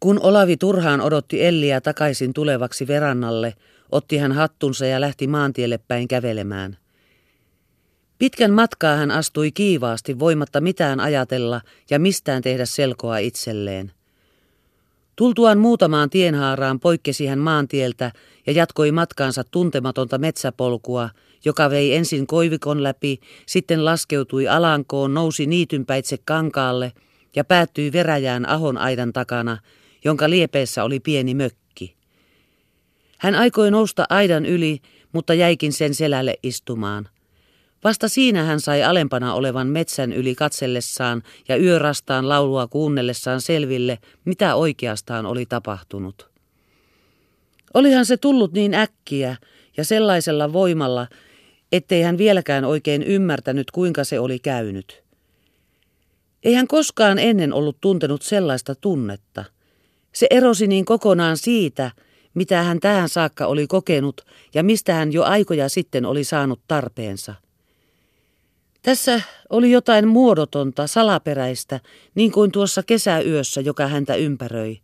Kun Olavi turhaan odotti Elliä takaisin tulevaksi verannalle, otti hän hattunsa ja lähti maantielle päin kävelemään. Pitkän matkaa hän astui kiivaasti, voimatta mitään ajatella ja mistään tehdä selkoa itselleen. Tultuaan muutamaan tienhaaraan poikkesi hän maantieltä ja jatkoi matkaansa tuntematonta metsäpolkua, joka vei ensin koivikon läpi, sitten laskeutui alankoon, nousi niitynpäitse kankaalle ja päättyi veräjään ahon aidan takana, jonka liepeessä oli pieni mökki. Hän aikoi nousta aidan yli, mutta jäikin sen selälle istumaan. Vasta siinä hän sai alempana olevan metsän yli katsellessaan ja yörastaan laulua kuunnellessaan selville, mitä oikeastaan oli tapahtunut. Olihan se tullut niin äkkiä ja sellaisella voimalla, ettei hän vieläkään oikein ymmärtänyt, kuinka se oli käynyt. Ei hän koskaan ennen ollut tuntenut sellaista tunnetta. Se erosi niin kokonaan siitä, mitä hän tähän saakka oli kokenut ja mistä hän jo aikoja sitten oli saanut tarpeensa. Tässä oli jotain muodotonta, salaperäistä, niin kuin tuossa kesäyössä, joka häntä ympäröi.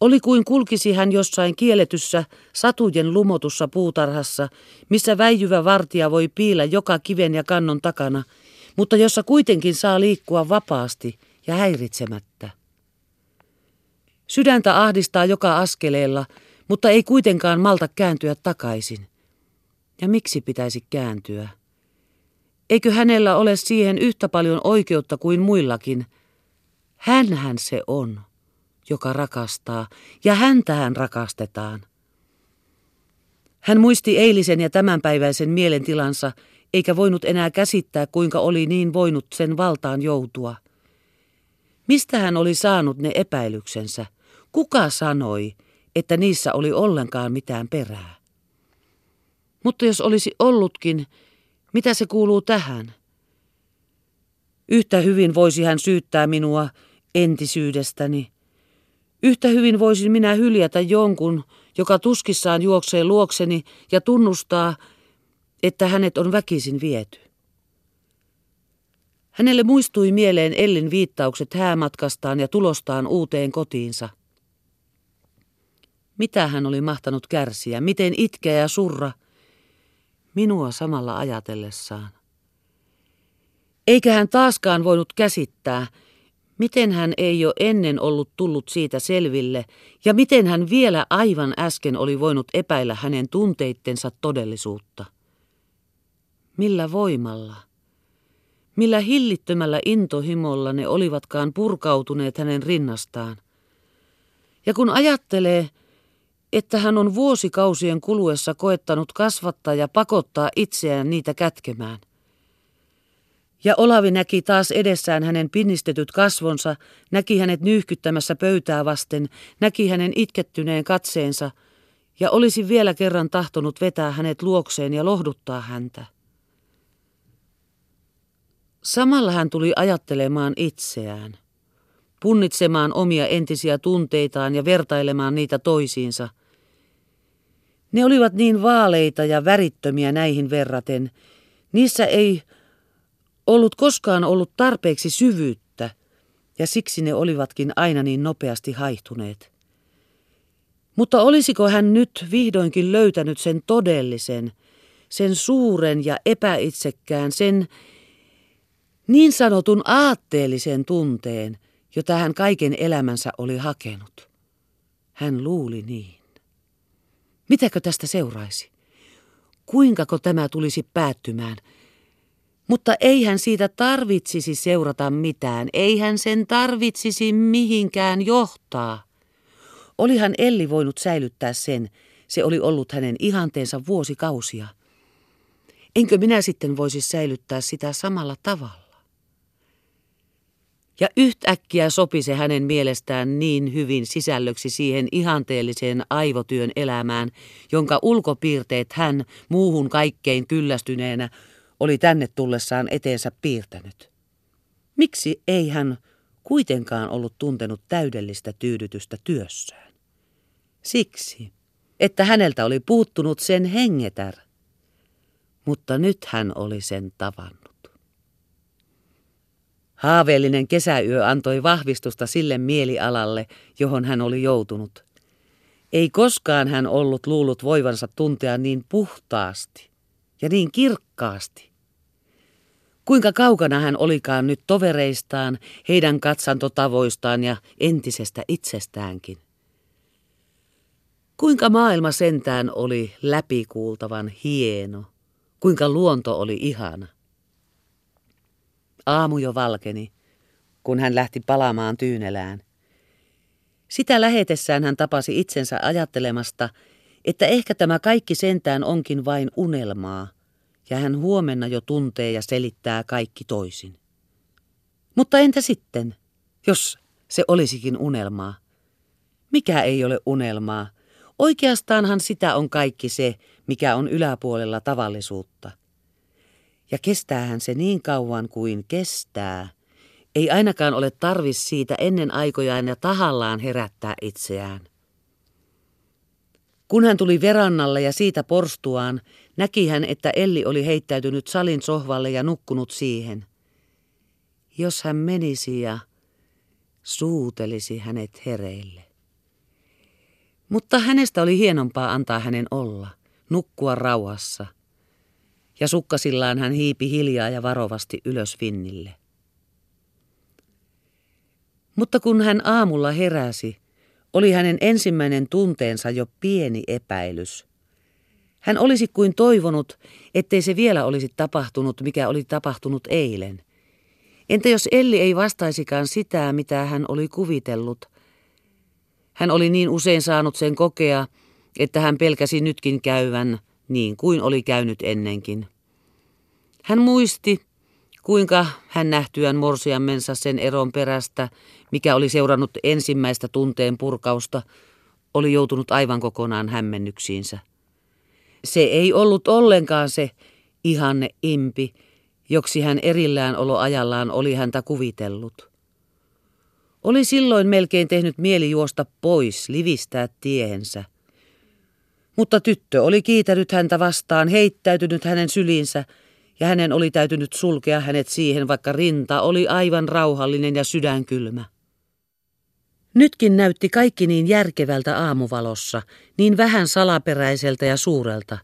Oli kuin kulkisi hän jossain kielletyssä, satujen lumotussa puutarhassa, missä väijyvä vartija voi piillä joka kiven ja kannon takana, mutta jossa kuitenkin saa liikkua vapaasti ja häiritsemättä. Sydäntä ahdistaa joka askeleella, mutta ei kuitenkaan malta kääntyä takaisin. Ja miksi pitäisi kääntyä? Eikö hänellä ole siihen yhtä paljon oikeutta kuin muillakin? Hänhän se on, joka rakastaa, ja häntähän rakastetaan. Hän muisti eilisen ja tämänpäiväisen mielentilansa, eikä voinut enää käsittää, kuinka oli niin voinut sen valtaan joutua. Mistä hän oli saanut ne epäilyksensä? Kuka sanoi, että niissä oli ollenkaan mitään perää? Mutta jos olisi ollutkin, mitä se kuuluu tähän? Yhtä hyvin voisi hän syyttää minua entisyydestäni. Yhtä hyvin voisin minä hyljätä jonkun, joka tuskissaan juoksee luokseni ja tunnustaa, että hänet on väkisin viety. Hänelle muistui mieleen Ellin viittaukset häämatkastaan ja tulostaan uuteen kotiinsa. Mitä hän oli mahtanut kärsiä, miten itkeä ja surra – minua samalla ajatellessaan. Eikä hän taaskaan voinut käsittää, miten hän ei jo ennen ollut tullut siitä selville ja miten hän vielä aivan äsken oli voinut epäillä hänen tunteittensa todellisuutta. Millä voimalla? Millä hillittömällä intohimolla ne olivatkaan purkautuneet hänen rinnastaan? Ja kun ajattelee, että hän on vuosikausien kuluessa koettanut kasvattaa ja pakottaa itseään niitä kätkemään. Ja Olavi näki taas edessään hänen pinnistetyt kasvonsa, näki hänet nyyhkyttämässä pöytää vasten, näki hänen itkettyneen katseensa ja olisi vielä kerran tahtonut vetää hänet luokseen ja lohduttaa häntä. Samalla hän tuli ajattelemaan itseään, punnitsemaan omia entisiä tunteitaan ja vertailemaan niitä toisiinsa – ne olivat niin vaaleita ja värittömiä näihin verraten. Niissä ei ollut koskaan ollut tarpeeksi syvyyttä, ja siksi ne olivatkin aina niin nopeasti haihtuneet. Mutta olisiko hän nyt vihdoinkin löytänyt sen todellisen, sen suuren ja epäitsekkään, sen niin sanotun aatteellisen tunteen, jota hän kaiken elämänsä oli hakenut? Hän luuli niin. Mitäkö tästä seuraisi? Kuinkako tämä tulisi päättymään? Mutta eihän siitä tarvitsisi seurata mitään, eihän sen tarvitsisi mihinkään johtaa. Olihan Elli voinut säilyttää sen, se oli ollut hänen ihanteensa vuosikausia. Enkö minä sitten voisi säilyttää sitä samalla tavalla? Ja yhtäkkiä sopi se hänen mielestään niin hyvin sisällöksi siihen ihanteelliseen aivotyön elämään, jonka ulkopiirteet hän muuhun kaikkein kyllästyneenä oli tänne tullessaan eteensä piirtänyt. Miksi ei hän kuitenkaan ollut tuntenut täydellistä tyydytystä työssään? Siksi, että häneltä oli puuttunut sen hengetär, mutta nyt hän oli sen tavannut. Haaveellinen kesäyö antoi vahvistusta sille mielialalle, johon hän oli joutunut. Ei koskaan hän ollut luullut voivansa tuntea niin puhtaasti ja niin kirkkaasti. Kuinka kaukana hän olikaan nyt tovereistaan, heidän katsantotavoistaan ja entisestä itsestäänkin. Kuinka maailma sentään oli läpikuultavan hieno, kuinka luonto oli ihana. Aamu jo valkeni, kun hän lähti palaamaan Tyynelään. Sitä lähetessään hän tapasi itsensä ajattelemasta, että ehkä tämä kaikki sentään onkin vain unelmaa, ja hän huomenna jo tuntee ja selittää kaikki toisin. Mutta entä sitten, jos se olisikin unelmaa? Mikä ei ole unelmaa? Oikeastaanhan sitä on kaikki se, mikä on yläpuolella tavallisuutta. Ja kestäähän se niin kauan kuin kestää. Ei ainakaan ole tarvis siitä ennen aikojaan ja tahallaan herättää itseään. Kun hän tuli verannalle ja siitä porstuaan, näki hän, että Elli oli heittäytynyt salin sohvalle ja nukkunut siihen. Jos hän menisi ja suutelisi hänet hereille. Mutta hänestä oli hienompaa antaa hänen olla, nukkua rauhassa. Ja sukkasillaan hän hiipi hiljaa ja varovasti ylös vinnille. Mutta kun hän aamulla heräsi, oli hänen ensimmäinen tunteensa jo pieni epäilys. Hän olisi kuin toivonut, ettei se vielä olisi tapahtunut, mikä oli tapahtunut eilen. Entä jos Elli ei vastaisikaan sitä, mitä hän oli kuvitellut? Hän oli niin usein saanut sen kokea, että hän pelkäsi nytkin käyvän niin kuin oli käynyt ennenkin. Hän muisti, kuinka hän nähtyään morsiammensa sen eron perästä, mikä oli seurannut ensimmäistä tunteen purkausta, oli joutunut aivan kokonaan hämmennyksiinsä. Se ei ollut ollenkaan se ihanne impi, joksi hän erillään ajallaan oli häntä kuvitellut. Oli silloin melkein tehnyt mieli juosta pois, livistää tiehensä. Mutta tyttö oli kiitänyt häntä vastaan, heittäytynyt hänen syliinsä, ja hänen oli täytynyt sulkea hänet siihen, vaikka rinta oli aivan rauhallinen ja sydänkylmä. Nytkin näytti kaikki niin järkevältä aamuvalossa, niin vähän salaperäiseltä ja suurelta.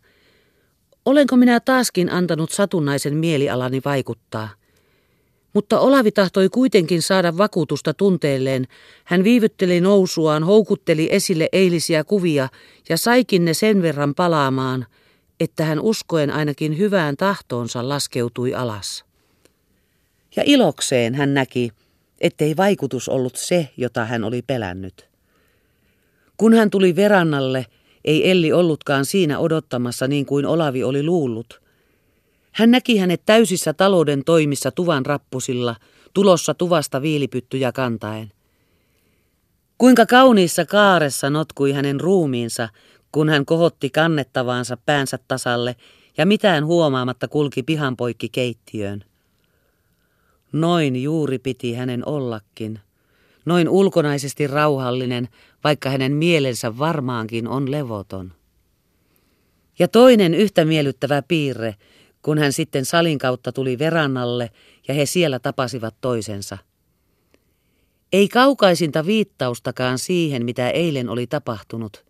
Olenko minä taaskin antanut satunnaisen mielialani vaikuttaa? Mutta Olavi tahtoi kuitenkin saada vakuutusta tunteelleen. Hän viivytteli nousuaan, houkutteli esille eilisiä kuvia ja saikin ne sen verran palaamaan, että hän uskoen ainakin hyvään tahtoonsa laskeutui alas. Ja ilokseen hän näki, ettei vaikutus ollut se, jota hän oli pelännyt. Kun hän tuli verannalle, ei Elli ollutkaan siinä odottamassa niin kuin Olavi oli luullut. Hän näki hänet täysissä talouden toimissa tuvan rappusilla, tulossa tuvasta viilipyttyjä kantaen. Kuinka kauniissa kaaressa notkui hänen ruumiinsa, kun hän kohotti kannettavaansa päänsä tasalle ja mitään huomaamatta kulki pihan poikki keittiöön. Noin juuri piti hänen ollakin. Noin ulkonaisesti rauhallinen, vaikka hänen mielensä varmaankin on levoton. Ja toinen yhtä miellyttävä piirre, kun hän sitten salin kautta tuli verannalle ja he siellä tapasivat toisensa. Ei kaukaisinta viittaustakaan siihen, mitä eilen oli tapahtunut.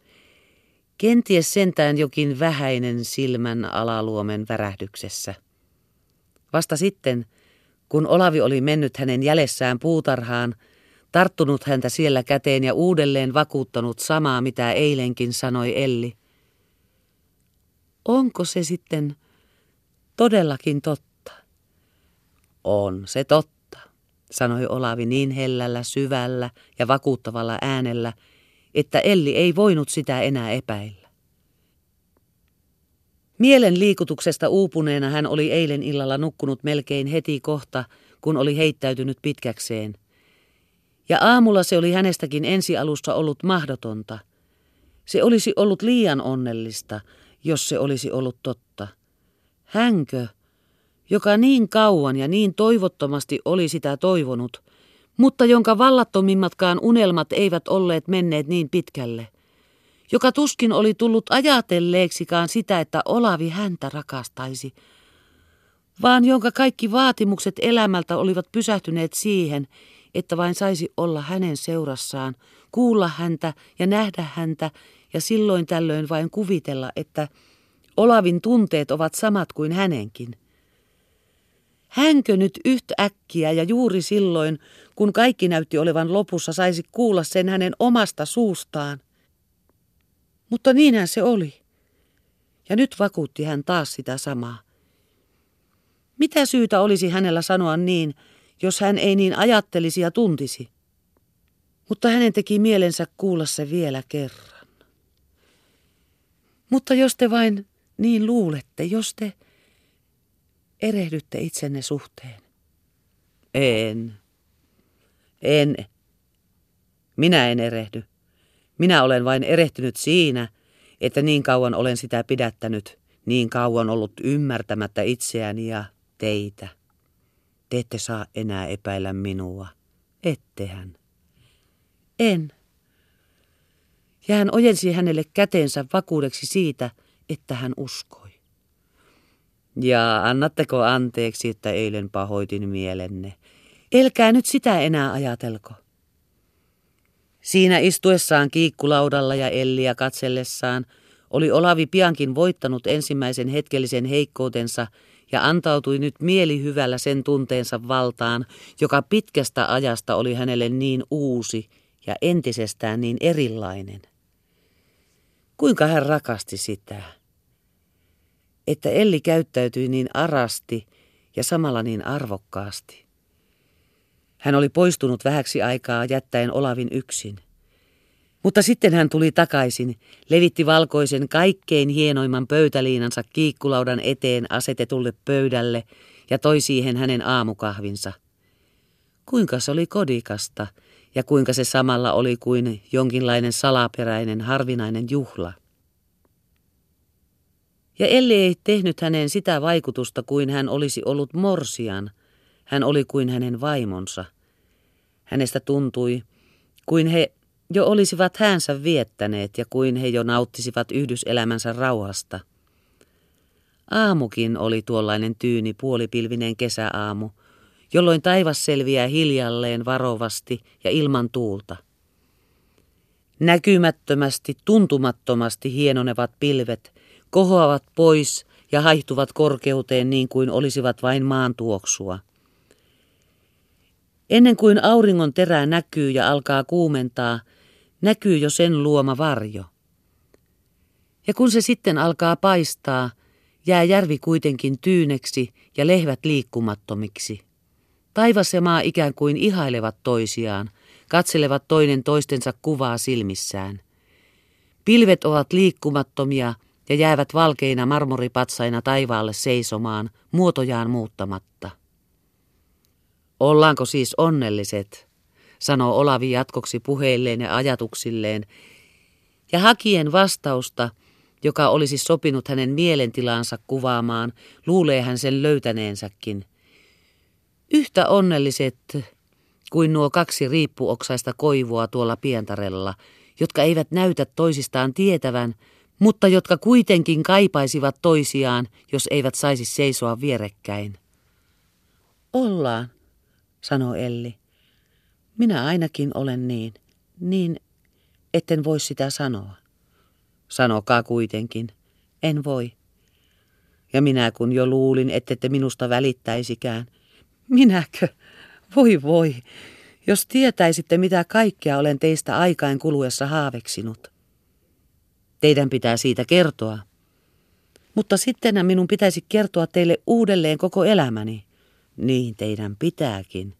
Kenties sentään jokin vähäinen silmän alaluomen värähdyksessä. Vasta sitten, kun Olavi oli mennyt hänen jälessään puutarhaan, tarttunut häntä siellä käteen ja uudelleen vakuuttanut samaa, mitä eilenkin sanoi Elli. Onko se sitten todellakin totta? On se totta, sanoi Olavi niin hellällä, syvällä ja vakuuttavalla äänellä, että Elli ei voinut sitä enää epäillä. Mielen liikutuksesta uupuneena hän oli eilen illalla nukkunut melkein heti kohta, kun oli heittäytynyt pitkäkseen. Ja aamulla se oli hänestäkin ensialusta ollut mahdotonta. Se olisi ollut liian onnellista, jos se olisi ollut totta. Hänkö, joka niin kauan ja niin toivottomasti oli sitä toivonut, mutta jonka vallattomimmatkaan unelmat eivät olleet menneet niin pitkälle joka tuskin oli tullut ajatelleeksikaan sitä, että Olavi häntä rakastaisi. vaan jonka kaikki vaatimukset elämältä olivat pysähtyneet siihen, että vain saisi olla hänen seurassaan, kuulla häntä ja nähdä häntä ja silloin tällöin vain kuvitella, että Olavin tunteet ovat samat kuin hänenkin. Hänkö nyt yhtäkkiä ja juuri silloin, kun kaikki näytti olevan lopussa, saisi kuulla sen hänen omasta suustaan? Mutta niinhän se oli. Ja nyt vakuutti hän taas sitä samaa. Mitä syytä olisi hänellä sanoa niin, jos hän ei niin ajattelisi ja tuntisi? Mutta hänen teki mielensä kuulla se vielä kerran. Mutta jos te vain niin luulette, jos te erehdytte itsenne suhteen. En. En. Minä en erehdy. Minä olen vain erehtynyt siinä, että niin kauan olen sitä pidättänyt, niin kauan ollut ymmärtämättä itseäni ja teitä. Te ette saa enää epäillä minua. Ettehän. En. Ja hän ojensi hänelle käteensä vakuudeksi siitä, että hän uskoi. Ja annatteko anteeksi, että eilen pahoitin mielenne? Elkää nyt sitä enää ajatelko. Siinä istuessaan kiikkulaudalla ja Elliä katsellessaan oli Olavi piankin voittanut ensimmäisen hetkellisen heikkoutensa ja antautui nyt mielihyvällä sen tunteensa valtaan, joka pitkästä ajasta oli hänelle niin uusi ja entisestään niin erilainen. Kuinka hän rakasti sitä, että Elli käyttäytyi niin arasti ja samalla niin arvokkaasti. Hän oli poistunut vähäksi aikaa jättäen Olavin yksin. Mutta sitten hän tuli takaisin, levitti valkoisen kaikkein hienoimman pöytäliinansa kiikkulaudan eteen asetetulle pöydälle ja toi siihen hänen aamukahvinsa. Kuinka se oli kodikasta ja kuinka se samalla oli kuin jonkinlainen salaperäinen harvinainen juhla. Ja Elli ei tehnyt hänen sitä vaikutusta kuin hän olisi ollut morsian, hän oli kuin hänen vaimonsa. Hänestä tuntui, kuin he jo olisivat häänsä viettäneet ja kuin he jo nauttisivat yhdyselämänsä rauhasta. Aamukin oli tuollainen tyyni puolipilvinen kesäaamu, jolloin taivas selviää hiljalleen varovasti ja ilman tuulta. Näkymättömästi, tuntumattomasti hienonevat pilvet kohoavat pois ja haihtuvat korkeuteen niin kuin olisivat vain maan tuoksua. Ennen kuin auringon terä näkyy ja alkaa kuumentaa, näkyy jo sen luoma varjo. Ja kun se sitten alkaa paistaa, jää järvi kuitenkin tyyneksi ja lehvät liikkumattomiksi. Taivas ja maa ikään kuin ihailevat toisiaan, katselevat toinen toistensa kuvaa silmissään. Pilvet ovat liikkumattomia ja jäävät valkeina marmoripatsaina taivaalle seisomaan, muotojaan muuttamatta. Ollaanko siis onnelliset, sanoo Olavi jatkoksi puheilleen ja ajatuksilleen, ja hakien vastausta, joka olisi sopinut hänen mielentilansa kuvaamaan, luulee hän sen löytäneensäkin. Yhtä onnelliset kuin nuo kaksi riippuoksaista koivua tuolla pientarella, jotka eivät näytä toisistaan tietävän, mutta jotka kuitenkin kaipaisivat toisiaan, jos eivät saisi seisoa vierekkäin. Ollaan, sanoi Elli. Minä ainakin olen niin, niin etten voi sitä sanoa. Sanokaa kuitenkin, en voi. Ja minä kun jo luulin, ettette minusta välittäisikään. Minäkö? Voi voi, jos tietäisitte mitä kaikkea olen teistä aikain kuluessa haaveksinut. Teidän pitää siitä kertoa. Mutta sitten minun pitäisi kertoa teille uudelleen koko elämäni. Niin teidän pitääkin.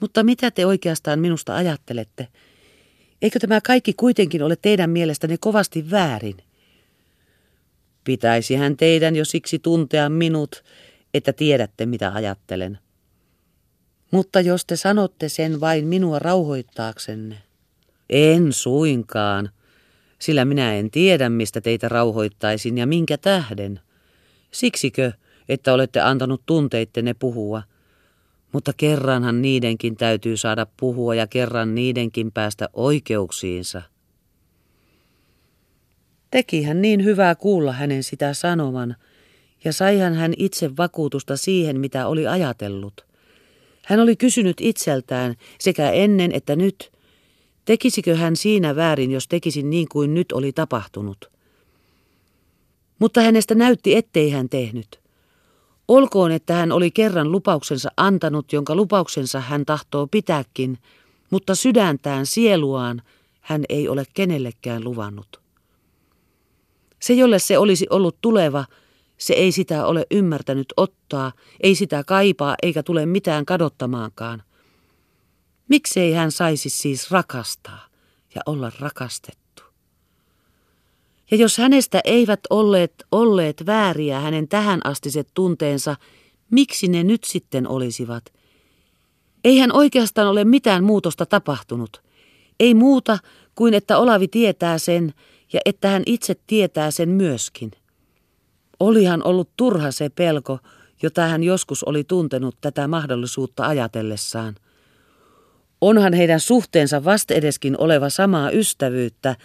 Mutta mitä te oikeastaan minusta ajattelette? Eikö tämä kaikki kuitenkin ole teidän mielestänne kovasti väärin? Pitäisihän teidän jo siksi tuntea minut, että tiedätte mitä ajattelen. Mutta jos te sanotte sen vain minua rauhoittaaksenne. En suinkaan sillä minä en tiedä, mistä teitä rauhoittaisin ja minkä tähden. Siksikö, että olette antanut tunteittenne puhua? Mutta kerranhan niidenkin täytyy saada puhua ja kerran niidenkin päästä oikeuksiinsa. Tekihän niin hyvää kuulla hänen sitä sanoman, Ja saihan hän itse vakuutusta siihen, mitä oli ajatellut. Hän oli kysynyt itseltään sekä ennen että nyt, tekisikö hän siinä väärin, jos tekisin niin kuin nyt oli tapahtunut. Mutta hänestä näytti, ettei hän tehnyt. Olkoon, että hän oli kerran lupauksensa antanut, jonka lupauksensa hän tahtoo pitääkin, mutta sydäntään, sieluaan, hän ei ole kenellekään luvannut. Se, jolle se olisi ollut tuleva, se ei sitä ole ymmärtänyt ottaa, ei sitä kaipaa eikä tule mitään kadottamaankaan. Miksei hän saisi siis rakastaa ja olla rakastettu? Ja jos hänestä eivät olleet olleet vääriä hänen tähän astiset tunteensa, miksi ne nyt sitten olisivat? Eihän oikeastaan ole mitään muutosta tapahtunut. Ei muuta kuin että Olavi tietää sen ja että hän itse tietää sen myöskin. Olihan ollut turha se pelko, jota hän joskus oli tuntenut tätä mahdollisuutta ajatellessaan. Onhan heidän suhteensa vastedeskin oleva samaa ystävyyttä,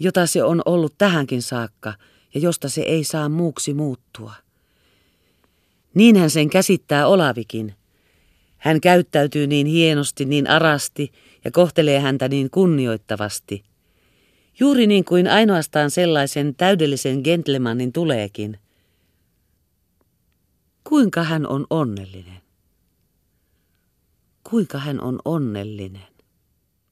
jota se on ollut tähänkin saakka ja josta se ei saa muuksi muuttua. Niinhän sen käsittää Olavikin. Hän käyttäytyy niin hienosti, niin arasti ja kohtelee häntä niin kunnioittavasti. Juuri niin kuin ainoastaan sellaisen täydellisen gentlemanin tuleekin. Kuinka hän on onnellinen? Kuinka hän on onnellinen?